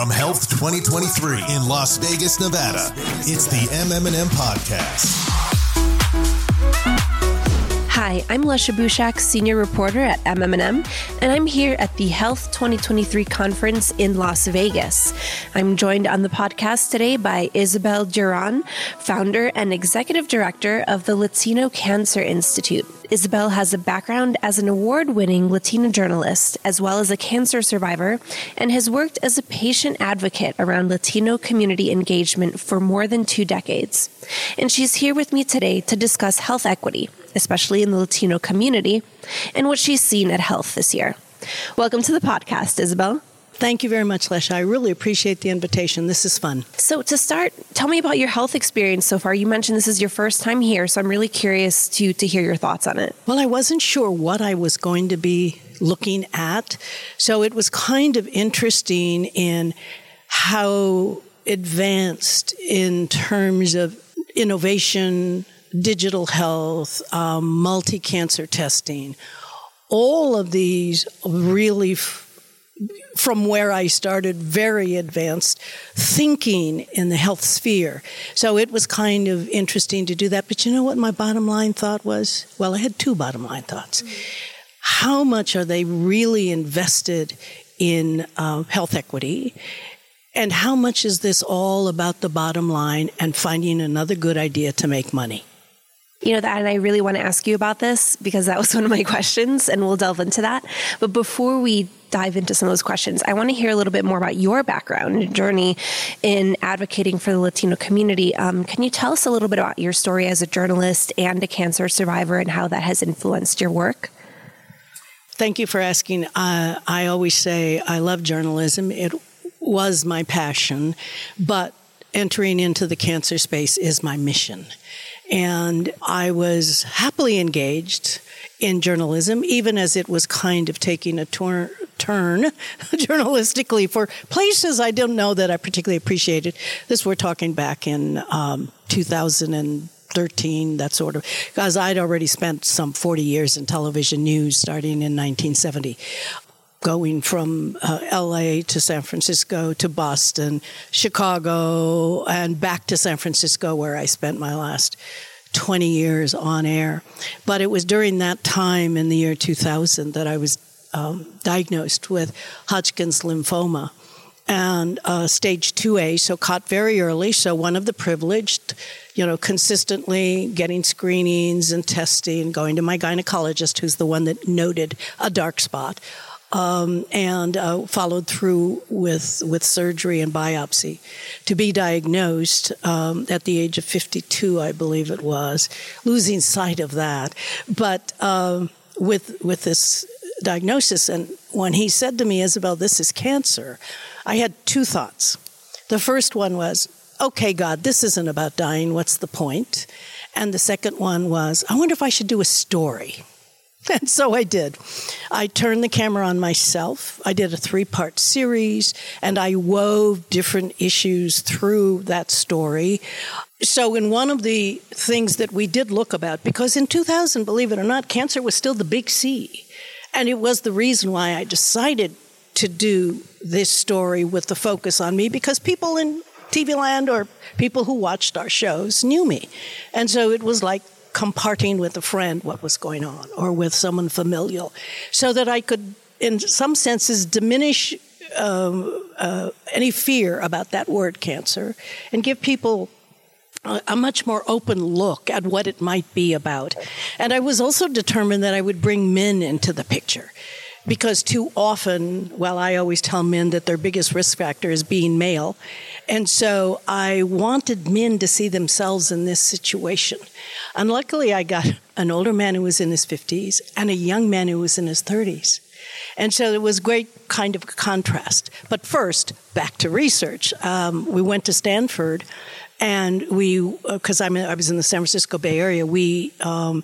From HLTH 2023 in Las Vegas, Nevada, it's the MM+M Podcast. Hi, I'm Lecia Bushak, senior reporter at MM+M, and I'm here at the HLTH 2023 conference in Las Vegas. I'm joined on the podcast today by Ysabel Duron, founder and executive director of the Latino Cancer Institute. Ysabel has a background as an award winning Latina journalist, as well as a cancer survivor, and has worked as a patient advocate around Latino community engagement for more than two decades. And she's here with me today to discuss health equity especially in the Latino community, and what she's seen at HLTH this year. Welcome to the podcast, Ysabel. Thank you very much, Lecia. I really appreciate the invitation. This is fun. So, to start, tell me about your health experience so far. You mentioned this is your first time here, so I'm really curious to, to hear your thoughts on it. Well, I wasn't sure what I was going to be looking at, so it was kind of interesting in how advanced in terms of innovation, digital health, um, multi cancer testing, all of these really, f- from where I started, very advanced thinking in the health sphere. So it was kind of interesting to do that. But you know what my bottom line thought was? Well, I had two bottom line thoughts. Mm-hmm. How much are they really invested in uh, health equity? And how much is this all about the bottom line and finding another good idea to make money? You know, that, and I really want to ask you about this because that was one of my questions, and we'll delve into that. But before we dive into some of those questions, I want to hear a little bit more about your background and journey in advocating for the Latino community. Um, can you tell us a little bit about your story as a journalist and a cancer survivor and how that has influenced your work? Thank you for asking. Uh, I always say I love journalism. It was my passion, but entering into the cancer space is my mission. And I was happily engaged in journalism, even as it was kind of taking a tor- turn journalistically for places I didn't know that I particularly appreciated. This we're talking back in um, 2013, that sort of, because I'd already spent some 40 years in television news starting in 1970 going from uh, LA to San Francisco to Boston, Chicago, and back to San Francisco, where I spent my last 20 years on air. But it was during that time in the year 2000 that I was um, diagnosed with Hodgkin's lymphoma and uh, stage 2A, so caught very early. So one of the privileged, you know, consistently getting screenings and testing, going to my gynecologist, who's the one that noted a dark spot um, and uh, followed through with with surgery and biopsy to be diagnosed um, at the age of 52, I believe it was, losing sight of that, but um, with with this diagnosis. And when he said to me, Ysabel, this is cancer, I had two thoughts. The first one was, okay, God, this isn't about dying. What's the point? And the second one was, I wonder if I should do a story And so I did. I turned the camera on myself. I did a three part series and I wove different issues through that story. So, in one of the things that we did look about, because in 2000, believe it or not, cancer was still the big C. And it was the reason why I decided to do this story with the focus on me because people in TV land or people who watched our shows knew me. And so it was like comparting with a friend what was going on or with someone familial so that I could, in some senses, diminish um, uh, any fear about that word cancer and give people a, a much more open look at what it might be about. And I was also determined that I would bring men into the picture because too often, well, I always tell men that their biggest risk factor is being male. And so I wanted men to see themselves in this situation. And luckily, I got an older man who was in his 50s and a young man who was in his 30s. And so it was great kind of contrast. But first, back to research. Um, we went to Stanford and we, because uh, I was in the San Francisco Bay Area, we, um,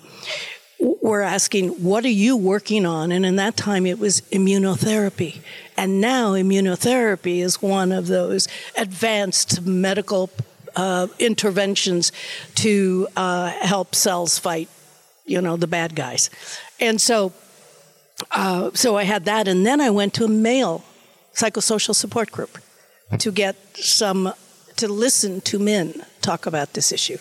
were asking, What are you working on? And in that time, it was immunotherapy. And now, immunotherapy is one of those advanced medical uh, interventions to uh, help cells fight, you know, the bad guys. And so, uh, so I had that. And then I went to a male psychosocial support group to get some, to listen to men talk about this issue.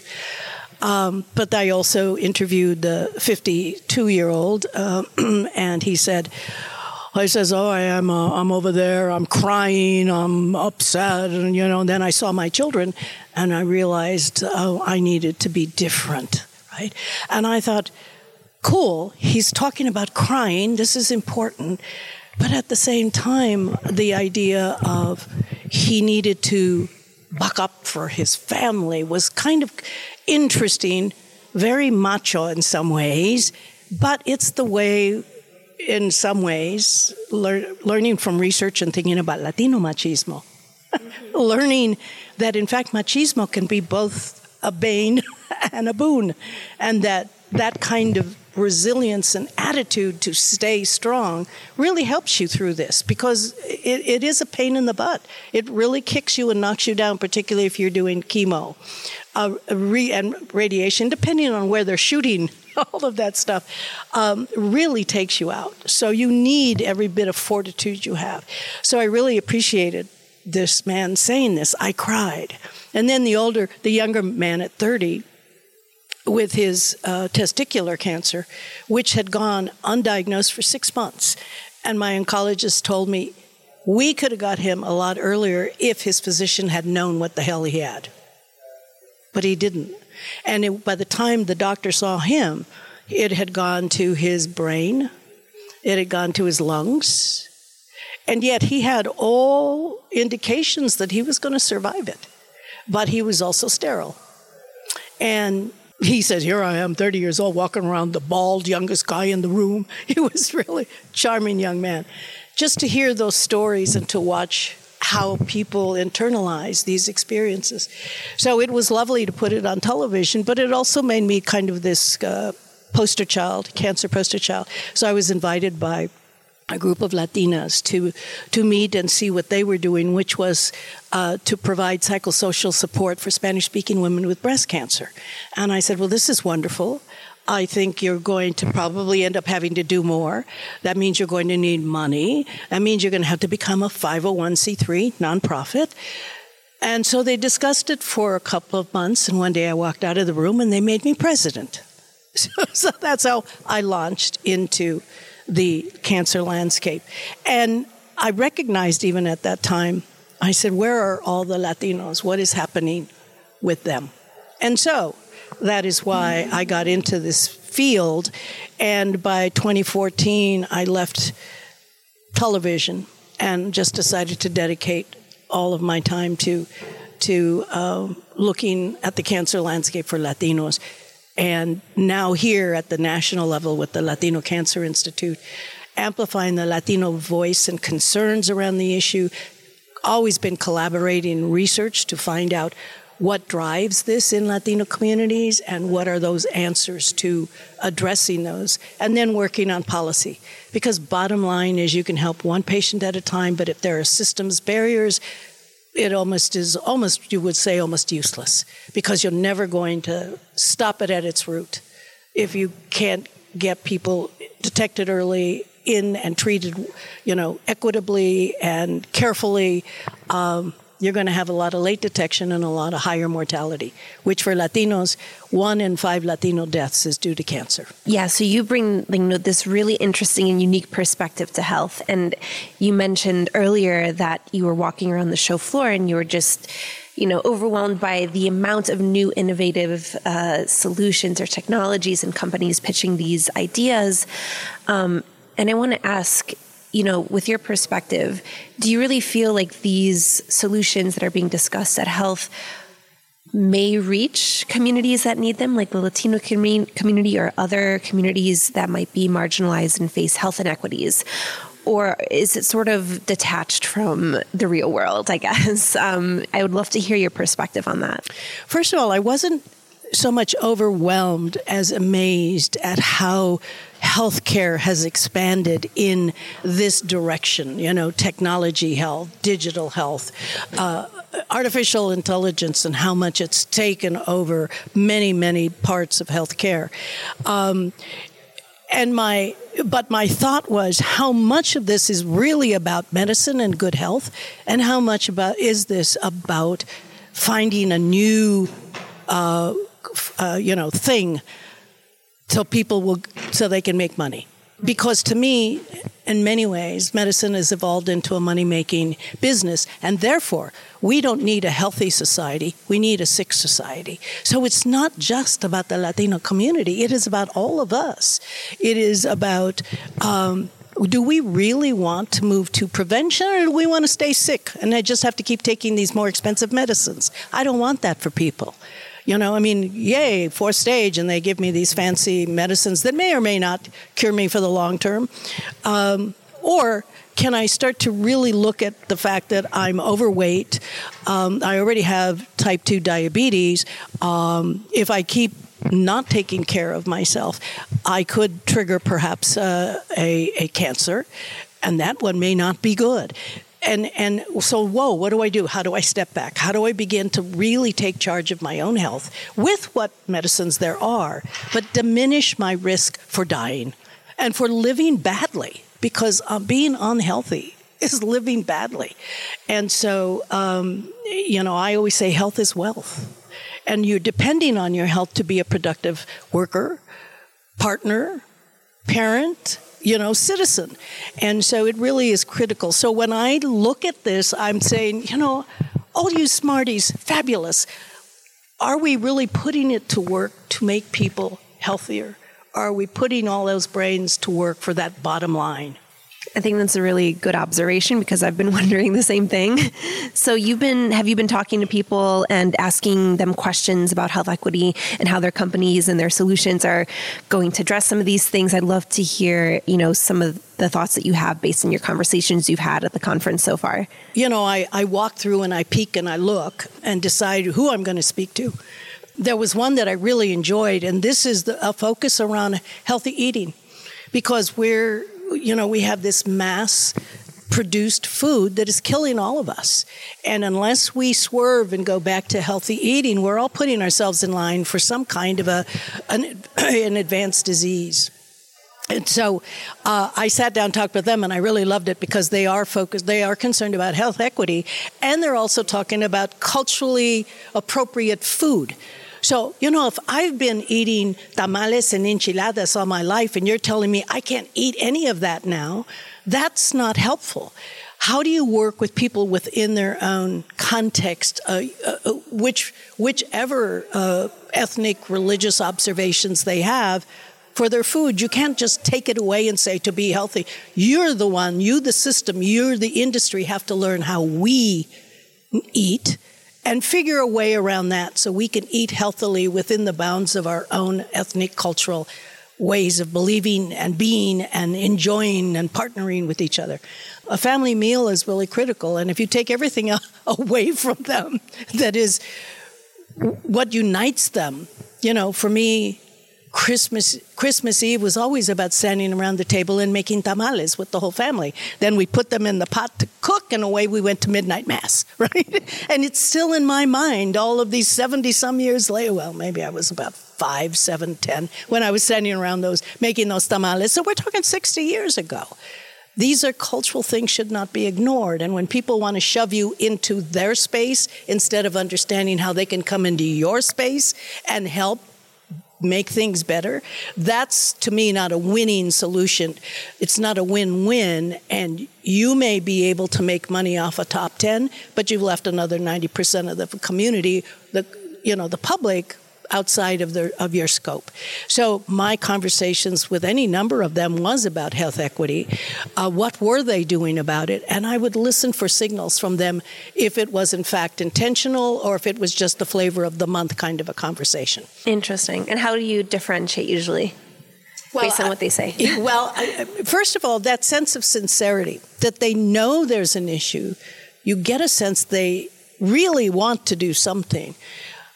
Um, but I also interviewed the 52 year old, uh, and he said, he says, "Oh, I am. Uh, I'm over there. I'm crying. I'm upset." And you know, and then I saw my children, and I realized, oh, I needed to be different, right? And I thought, cool. He's talking about crying. This is important, but at the same time, the idea of he needed to buck up for his family was kind of interesting, very macho in some ways, but it's the way, in some ways, lear- learning from research and thinking about Latino machismo. learning that, in fact, machismo can be both a bane and a boon, and that that kind of resilience and attitude to stay strong really helps you through this because it, it is a pain in the butt. It really kicks you and knocks you down, particularly if you're doing chemo uh, re- and radiation, depending on where they're shooting. All of that stuff um, really takes you out. So you need every bit of fortitude you have. So I really appreciated this man saying this. I cried. And then the older, the younger man at 30 with his uh, testicular cancer, which had gone undiagnosed for six months. And my oncologist told me we could have got him a lot earlier if his physician had known what the hell he had. But he didn't. And it, by the time the doctor saw him, it had gone to his brain, it had gone to his lungs, and yet he had all indications that he was going to survive it. But he was also sterile. And he said, Here I am, 30 years old, walking around the bald youngest guy in the room. He was really charming young man. Just to hear those stories and to watch how people internalize these experiences. So it was lovely to put it on television, but it also made me kind of this uh, poster child, cancer poster child. So I was invited by a group of Latinas to to meet and see what they were doing, which was uh, to provide psychosocial support for Spanish-speaking women with breast cancer. And I said, "Well, this is wonderful. I think you're going to probably end up having to do more. That means you're going to need money. That means you're going to have to become a 501c3 nonprofit." And so they discussed it for a couple of months, and one day I walked out of the room and they made me president. So, so that's how I launched into the cancer landscape. And I recognized even at that time, I said, Where are all the Latinos? What is happening with them? And so that is why I got into this field. And by 2014, I left television and just decided to dedicate all of my time to to uh, looking at the cancer landscape for Latinos and now here at the national level with the Latino Cancer Institute, amplifying the Latino voice and concerns around the issue. Always been collaborating research to find out what drives this in Latino communities and what are those answers to addressing those, and then working on policy. Because bottom line is you can help one patient at a time, but if there are systems barriers, it almost is almost you would say almost useless because you're never going to stop it at its root if you can't get people detected early in and treated you know equitably and carefully um, you're going to have a lot of late detection and a lot of higher mortality, which for Latinos, one in five Latino deaths is due to cancer. Yeah, so you bring you know, this really interesting and unique perspective to health. And you mentioned earlier that you were walking around the show floor and you were just you know overwhelmed by the amount of new innovative uh, solutions or technologies and companies pitching these ideas um, and i want to ask you know, with your perspective, do you really feel like these solutions that are being discussed at health may reach communities that need them, like the Latino community or other communities that might be marginalized and face health inequities? Or is it sort of detached from the real world, I guess? Um, I would love to hear your perspective on that. First of all, I wasn't so much overwhelmed as amazed at how healthcare has expanded in this direction. You know, technology health, digital health, uh, artificial intelligence, and how much it's taken over many, many parts of healthcare. Um, and my but my thought was how much of this is really about medicine and good health and how much about is this about finding a new uh, uh, you know thing so people will so they can make money because to me in many ways, medicine has evolved into a money making business, and therefore, we don't need a healthy society, we need a sick society. So it's not just about the Latino community, it is about all of us. It is about um, do we really want to move to prevention or do we want to stay sick and I just have to keep taking these more expensive medicines? I don't want that for people. You know, I mean, yay, fourth stage, and they give me these fancy medicines that may or may not cure me for the long term. Um, or can I start to really look at the fact that I'm overweight? Um, I already have type 2 diabetes. Um, if I keep not taking care of myself, I could trigger perhaps uh, a, a cancer, and that one may not be good and and so whoa what do i do? How do i step back? How do i begin to really take charge of my own health with what medicines there are but diminish my risk for dying and for living badly? Because uh, being unhealthy is living badly. And so um, you know i always say health is wealth. And you're depending on your health to be a productive worker partner parent you know, citizen. And so it really is critical. So when I look at this, I'm saying, you know, all you smarties, fabulous. Are we really putting it to work to make people healthier? Are we putting all those brains to work for that bottom line? I think that's a really good observation because I've been wondering the same thing. So you've been have you been talking to people and asking them questions about health equity and how their companies and their solutions are going to address some of these things? I'd love to hear, you know, some of the thoughts that you have based on your conversations you've had at the conference so far. You know, I, I walk through and I peek and I look and decide who I'm going to speak to. There was one that I really enjoyed, and this is the, a focus around healthy eating because we're you know, we have this mass produced food that is killing all of us. And unless we swerve and go back to healthy eating, we're all putting ourselves in line for some kind of a an, an advanced disease. And so uh, I sat down talked with them, and I really loved it because they are focused, they are concerned about health equity, and they're also talking about culturally appropriate food. So, you know, if I've been eating tamales and enchiladas all my life and you're telling me I can't eat any of that now, that's not helpful. How do you work with people within their own context, uh, uh, which, whichever uh, ethnic, religious observations they have, for their food. You can't just take it away and say to be healthy. You're the one, you, the system, you're the industry, have to learn how we eat and figure a way around that so we can eat healthily within the bounds of our own ethnic cultural ways of believing and being and enjoying and partnering with each other. A family meal is really critical, and if you take everything away from them, that is what unites them. You know, for me, Christmas Christmas Eve was always about standing around the table and making tamales with the whole family. Then we put them in the pot to cook, and away we went to midnight mass, right? and it's still in my mind all of these seventy some years later. Well, maybe I was about five, seven, ten when I was standing around those making those tamales. So we're talking sixty years ago. These are cultural things should not be ignored. And when people want to shove you into their space instead of understanding how they can come into your space and help make things better. That's to me not a winning solution. It's not a win win. And you may be able to make money off a top 10, but you've left another 90% of the community, the, you know, the public outside of their of your scope. So my conversations with any number of them was about health equity. Uh, what were they doing about it? And I would listen for signals from them if it was in fact intentional or if it was just the flavor of the month kind of a conversation. Interesting. And how do you differentiate usually? Well, based on what they say? well, first of all, that sense of sincerity that they know there's an issue, you get a sense they really want to do something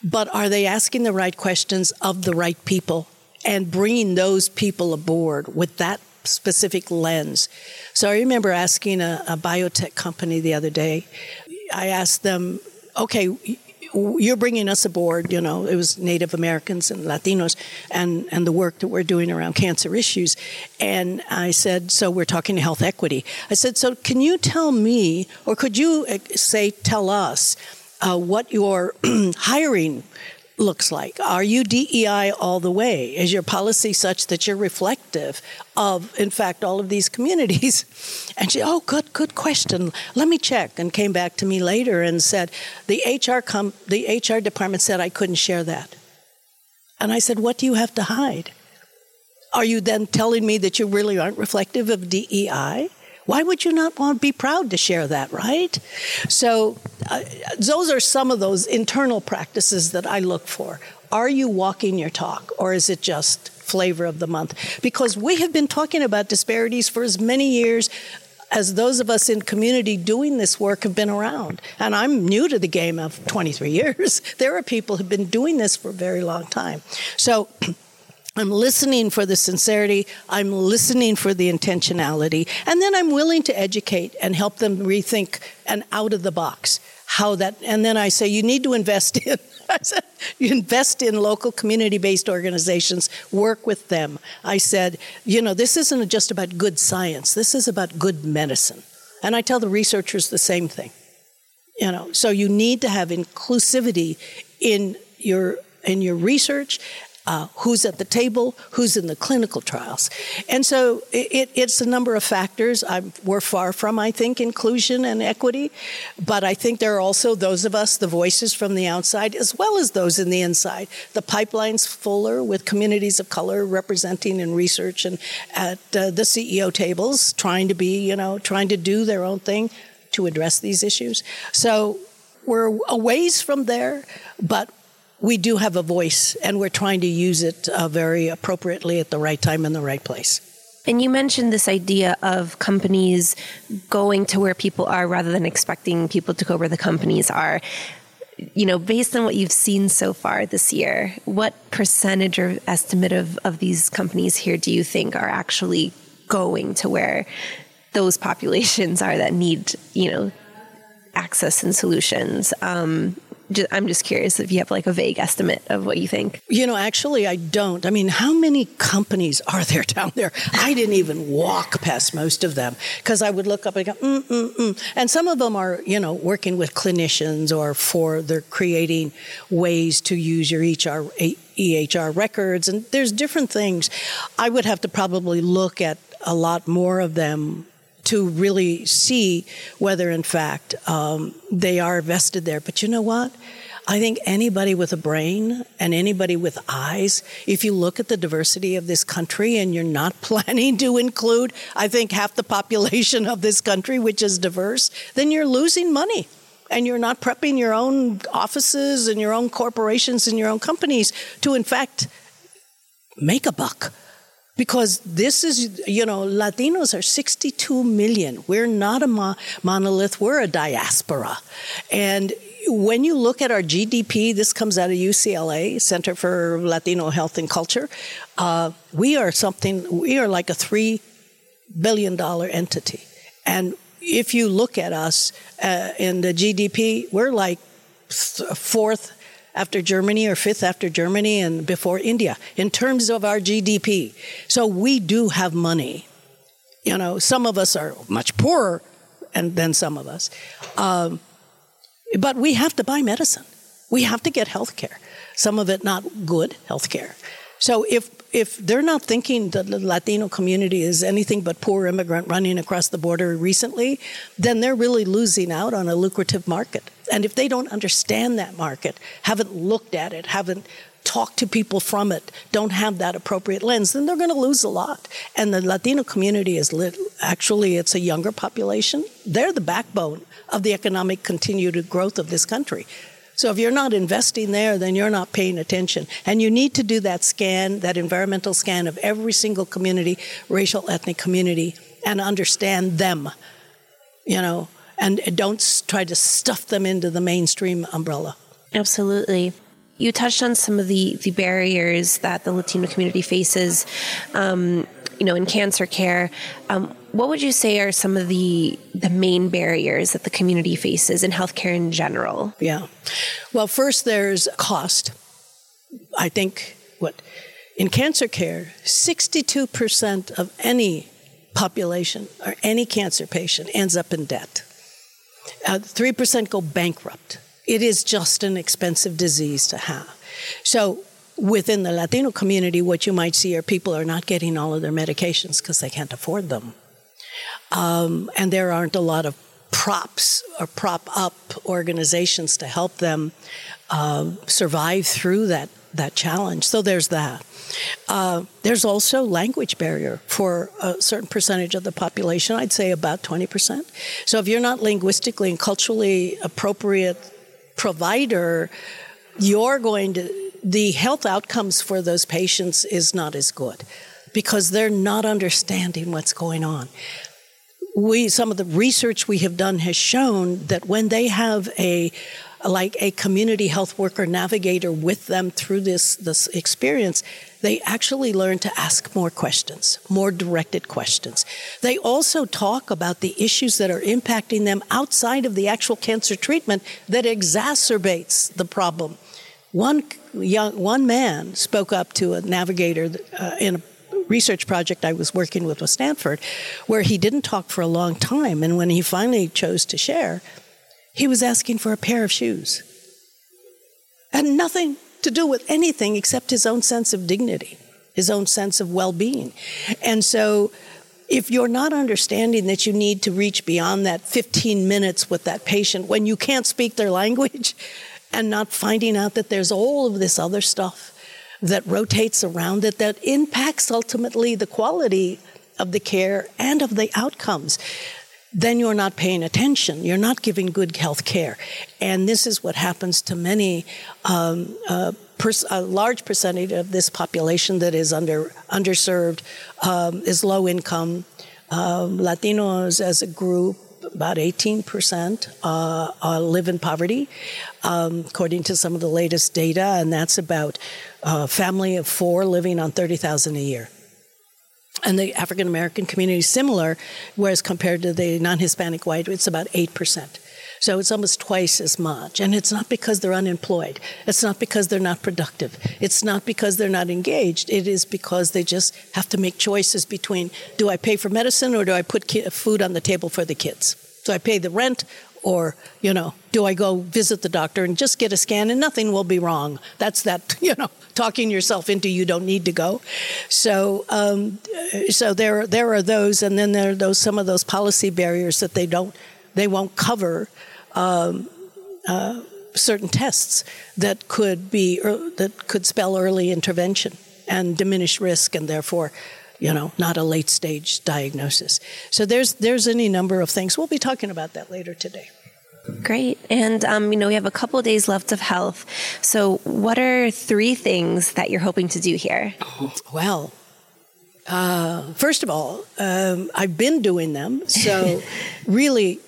but are they asking the right questions of the right people and bringing those people aboard with that specific lens? So I remember asking a, a biotech company the other day, I asked them, okay, you're bringing us aboard, you know, it was Native Americans and Latinos and, and the work that we're doing around cancer issues. And I said, so we're talking to health equity. I said, so can you tell me, or could you uh, say, tell us uh, what your hiring looks like. Are you DEI all the way? Is your policy such that you're reflective of, in fact, all of these communities? And she, oh, good, good question. Let me check. And came back to me later and said, the HR com- the HR department said I couldn't share that. And I said, what do you have to hide? Are you then telling me that you really aren't reflective of DEI? Why would you not want to be proud to share that, right? So, uh, those are some of those internal practices that I look for. Are you walking your talk, or is it just flavor of the month? Because we have been talking about disparities for as many years as those of us in community doing this work have been around. And I'm new to the game of 23 years. There are people who've been doing this for a very long time. So, I'm listening for the sincerity. I'm listening for the intentionality. And then I'm willing to educate and help them rethink and out of the box how that, and then I say, you need to invest in, I said, you invest in local community based organizations, work with them. I said, you know, this isn't just about good science, this is about good medicine. And I tell the researchers the same thing. You know, so you need to have inclusivity in your in your research uh, who's at the table, who's in the clinical trials. And so it, it's a number of factors. I'm, we're far from, I think, inclusion and equity, but I think there are also those of us, the voices from the outside, as well as those in the inside. The pipeline's fuller with communities of color representing in research and at uh, the CEO tables, trying to be, you know, trying to do their own thing to address these issues. So we're a ways from there, but we do have a voice and we're trying to use it uh, very appropriately at the right time in the right place. And you mentioned this idea of companies going to where people are rather than expecting people to go where the companies are. You know, based on what you've seen so far this year, what percentage or estimate of, of these companies here do you think are actually going to where those populations are that need, you know, access and solutions? Um, I'm just curious if you have like a vague estimate of what you think. You know, actually, I don't. I mean, how many companies are there down there? I didn't even walk past most of them because I would look up and go, mm, mm, mm. And some of them are, you know, working with clinicians or for they're creating ways to use your HR, EHR records. And there's different things. I would have to probably look at a lot more of them to really see whether, in fact, um, they are vested there. But you know what? I think anybody with a brain and anybody with eyes, if you look at the diversity of this country and you're not planning to include, I think, half the population of this country, which is diverse, then you're losing money. And you're not prepping your own offices and your own corporations and your own companies to, in fact, make a buck because this is, you know, Latinos are 62 million. We're not a mo- monolith, we're a diaspora. And when you look at our GDP, this comes out of UCLA, Center for Latino Health and Culture. Uh, we are something, we are like a $3 billion entity. And if you look at us uh, in the GDP, we're like fourth after Germany or fifth after Germany and before India in terms of our GDP. So we do have money. You know, some of us are much poorer and than some of us. Um, but we have to buy medicine. We have to get health care. Some of it not good health care. So if if they're not thinking that the Latino community is anything but poor immigrant running across the border recently, then they're really losing out on a lucrative market. And if they don't understand that market, haven't looked at it, haven't talked to people from it, don't have that appropriate lens, then they're going to lose a lot. And the Latino community is lit, actually, it's a younger population. They're the backbone of the economic continued growth of this country. So if you're not investing there, then you're not paying attention. And you need to do that scan, that environmental scan of every single community, racial, ethnic community, and understand them. You know, and don't try to stuff them into the mainstream umbrella. Absolutely. You touched on some of the, the barriers that the Latino community faces, um, you know, in cancer care. Um, what would you say are some of the the main barriers that the community faces in healthcare in general? Yeah. Well, first there's cost. I think what in cancer care, 62% of any population or any cancer patient ends up in debt. Uh, 3% go bankrupt. It is just an expensive disease to have. So within the Latino community, what you might see are people are not getting all of their medications because they can't afford them. Um, and there aren't a lot of props or prop up organizations to help them uh, survive through that, that challenge. So there's that. Uh, there's also language barrier for a certain percentage of the population. I'd say about 20%. So if you're not linguistically and culturally appropriate provider, you're going to the health outcomes for those patients is not as good because they're not understanding what's going on. We some of the research we have done has shown that when they have a like a community health worker navigator with them through this this experience, they actually learn to ask more questions, more directed questions. They also talk about the issues that are impacting them outside of the actual cancer treatment that exacerbates the problem. One young one man spoke up to a navigator uh, in a research project I was working with with Stanford, where he didn't talk for a long time, and when he finally chose to share, he was asking for a pair of shoes. And nothing to do with anything except his own sense of dignity, his own sense of well being. And so, if you're not understanding that you need to reach beyond that 15 minutes with that patient when you can't speak their language and not finding out that there's all of this other stuff that rotates around it that impacts ultimately the quality of the care and of the outcomes then you're not paying attention. You're not giving good health care. And this is what happens to many, um, uh, pers- a large percentage of this population that is under underserved, um, is low income. Um, Latinos as a group, about 18% uh, uh, live in poverty, um, according to some of the latest data, and that's about a uh, family of four living on 30,000 a year and the African American community similar, whereas compared to the non Hispanic white, it's about 8%. So it's almost twice as much. And it's not because they're unemployed. It's not because they're not productive. It's not because they're not engaged. It is because they just have to make choices between do I pay for medicine or do I put food on the table for the kids? Do I pay the rent or you know do i go visit the doctor and just get a scan and nothing will be wrong. That's that you know talking yourself into you don't need to go. So um, so there there are those and then there are those some of those policy barriers that they don't they won't cover um, uh, certain tests that could be that could spell early intervention and diminish risk and therefore you know, not a late stage diagnosis. So there's there's any number of things. We'll be talking about that later today. Great. And, um, you know, we have a couple days left of health. So, what are three things that you're hoping to do here? Well, uh, first of all, um, I've been doing them. So, really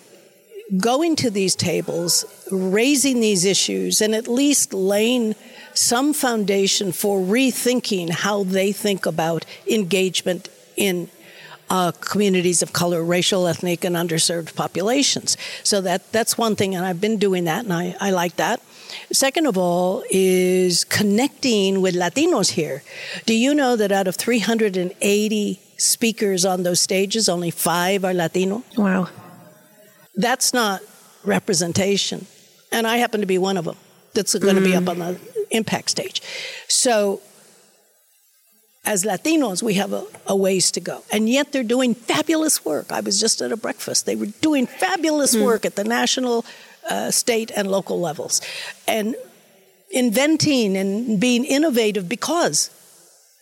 going to these tables, raising these issues, and at least laying some foundation for rethinking how they think about engagement in uh, communities of color, racial, ethnic, and underserved populations. So that that's one thing, and I've been doing that, and I, I like that. Second of all, is connecting with Latinos here. Do you know that out of 380 speakers on those stages, only five are Latino? Wow. That's not representation. And I happen to be one of them that's going to mm. be up mm. on the impact stage. So, as Latinos, we have a, a, ways to go. And yet they're doing fabulous work. I was just at a breakfast. They were doing fabulous mm. work at the national, uh, state, and local levels. And inventing and being innovative because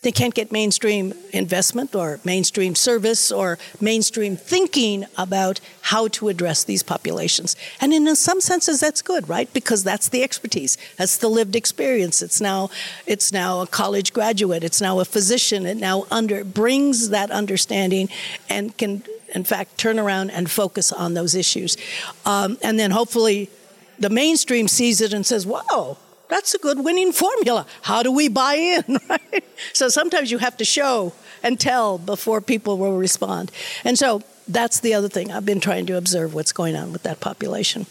they can't get mainstream investment or mainstream service or mainstream thinking about how to address these populations. And in some senses, that's good, right? Because that's the expertise. That's the lived experience. It's now, it's now a college graduate. It's now a physician. It now under, brings that understanding and can, in fact, turn around and focus on those issues. Um, and then hopefully the mainstream sees it and says, "Wow." That's a good winning formula. How do we buy in, right? So sometimes you have to show and tell before people will respond. And so that's the other thing. I've been trying to observe what's going on with that population.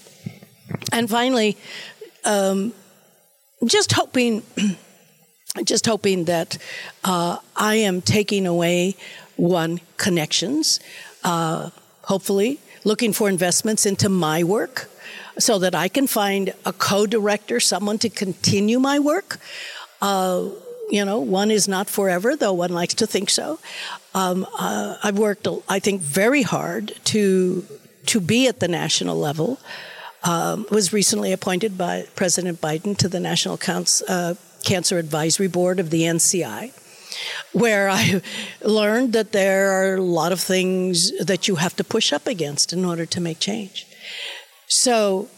And finally, um, just hoping, just hoping that uh, I am taking away one connections, uh, hopefully looking for investments into my work so that I can find a co-director, someone to continue my work. Uh, you know, one is not forever, though one likes to think so. Um, uh, I've worked, I think, very hard to to be at the national level. Um, was recently appointed by President Biden to the National Counts, uh, Cancer Advisory Board of the NCI, where I learned that there are a lot of things that you have to push up against in order to make change. So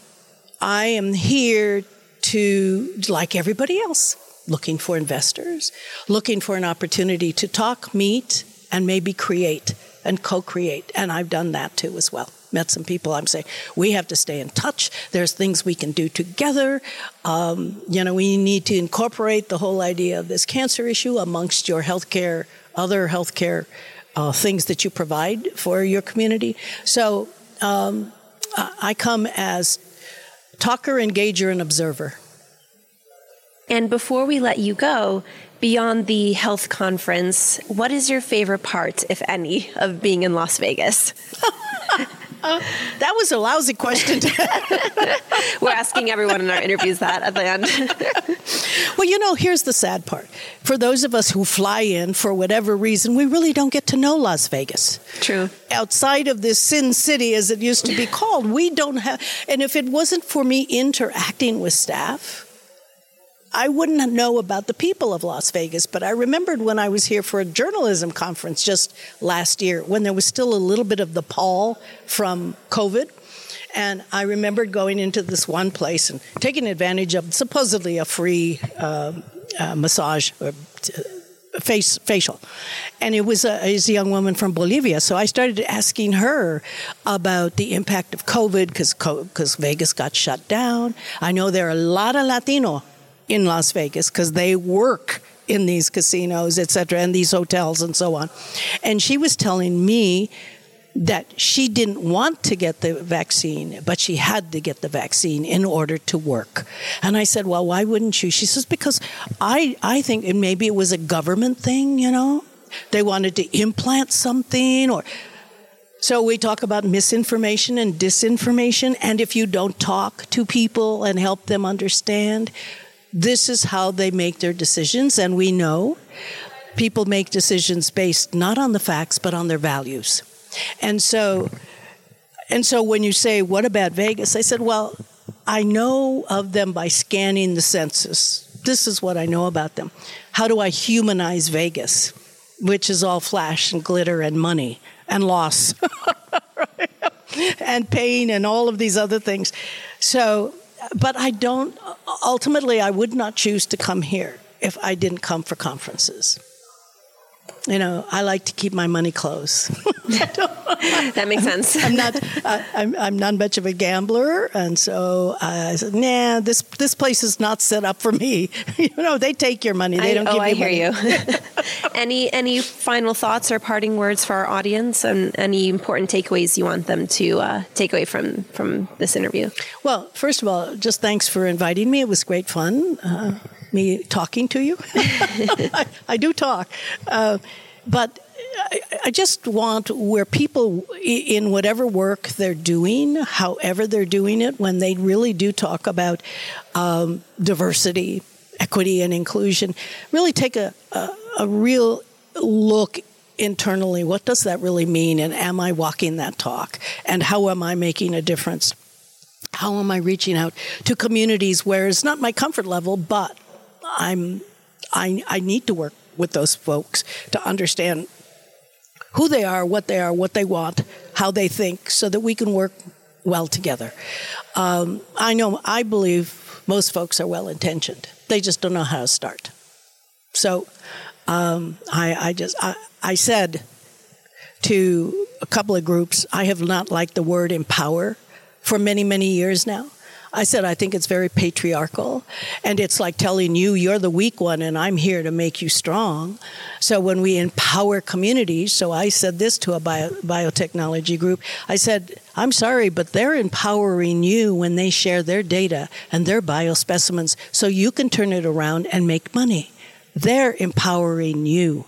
I am here to, like everybody else, looking for investors, looking for an opportunity to talk, meet, and maybe create and co create. And I've done that too as well. Met some people. I'm saying we have to stay in touch. There's things we can do together. Um, you know, we need to incorporate the whole idea of this cancer issue amongst your healthcare, other healthcare uh, things that you provide for your community. So um, I come as talker, engager, and observer. And before we let you go, beyond the health conference, what is your favorite part, if any, of being in Las Vegas? That was a lousy question. We're asking everyone in our interviews that at the end. well, you know, here's the sad part. For those of us who fly in for whatever reason, we really don't get to know Las Vegas. True. Outside of this Sin City, as it used to be called, we don't have. And if it wasn't for me interacting with staff, I wouldn't know about the people of Las Vegas, but I remembered when I was here for a journalism conference just last year when there was still a little bit of the pall from COVID. And I remembered going into this one place and taking advantage of supposedly a free uh, uh, massage or uh, face facial, and it was a, it was a young woman from Bolivia. So I started asking her about the impact of COVID because because Vegas got shut down. I know there are a lot of Latino in Las Vegas because they work in these casinos, et cetera, and these hotels and so on. And she was telling me that she didn't want to get the vaccine, but she had to get the vaccine in order to work. And I said, Well, why wouldn't you? She says, Because I, I think and maybe it was a government thing, you know? They wanted to implant something or so we talk about misinformation and disinformation. And if you don't talk to people and help them understand, this is how they make their decisions, and we know people make decisions based not on the facts but on their values. And so and so when you say what about Vegas? I said, well, I know of them by scanning the census. This is what I know about them. How do I humanize Vegas, which is all flash and glitter and money and loss and pain and all of these other things. So but I don't, ultimately, I would not choose to come here if I didn't come for conferences. You know, I like to keep my money close. that makes sense. I'm not. Uh, I'm, I'm not much of a gambler, and so I said, "Nah, this this place is not set up for me." you know, they take your money. They I, don't oh, give I you hear money. you. any any final thoughts or parting words for our audience, and any important takeaways you want them to uh, take away from from this interview? Well, first of all, just thanks for inviting me. It was great fun. Uh, me talking to you. I, I, do talk. Uh, but I, I just want where people, in whatever work they're doing, however they're doing it, when they really do talk about um, diversity, equity, and inclusion, really take a, a, a real look internally what does that really mean and am i walking that talk and how am i making a difference how am i reaching out to communities where it's not my comfort level but i'm i, I need to work with those folks to understand who they are, what they are, what they want, how they think, so that we can work well together. Um, I know, I believe most folks are well intentioned. They just don't know how to start. So um, I, I, just, I, I said to a couple of groups, I have not liked the word empower for many, many years now. I said, I think it's very patriarchal. And it's like telling you you're the weak one and I'm here to make you strong. So when we empower communities, so I said this to a bio, biotechnology group I said, I'm sorry, but they're empowering you when they share their data and their biospecimens so you can turn it around and make money. They're empowering you.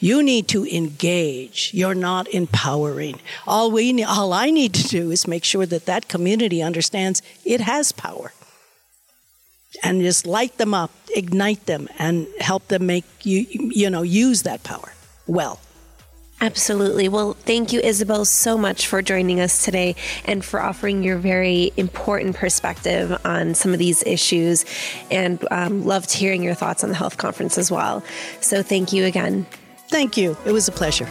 You need to engage. You're not empowering. All we, all I need to do is make sure that that community understands it has power, and just light them up, ignite them, and help them make you, you know, use that power well. Absolutely. Well, thank you, Ysabel, so much for joining us today and for offering your very important perspective on some of these issues. And um, loved hearing your thoughts on the HLTH conference as well. So, thank you again. Thank you. It was a pleasure.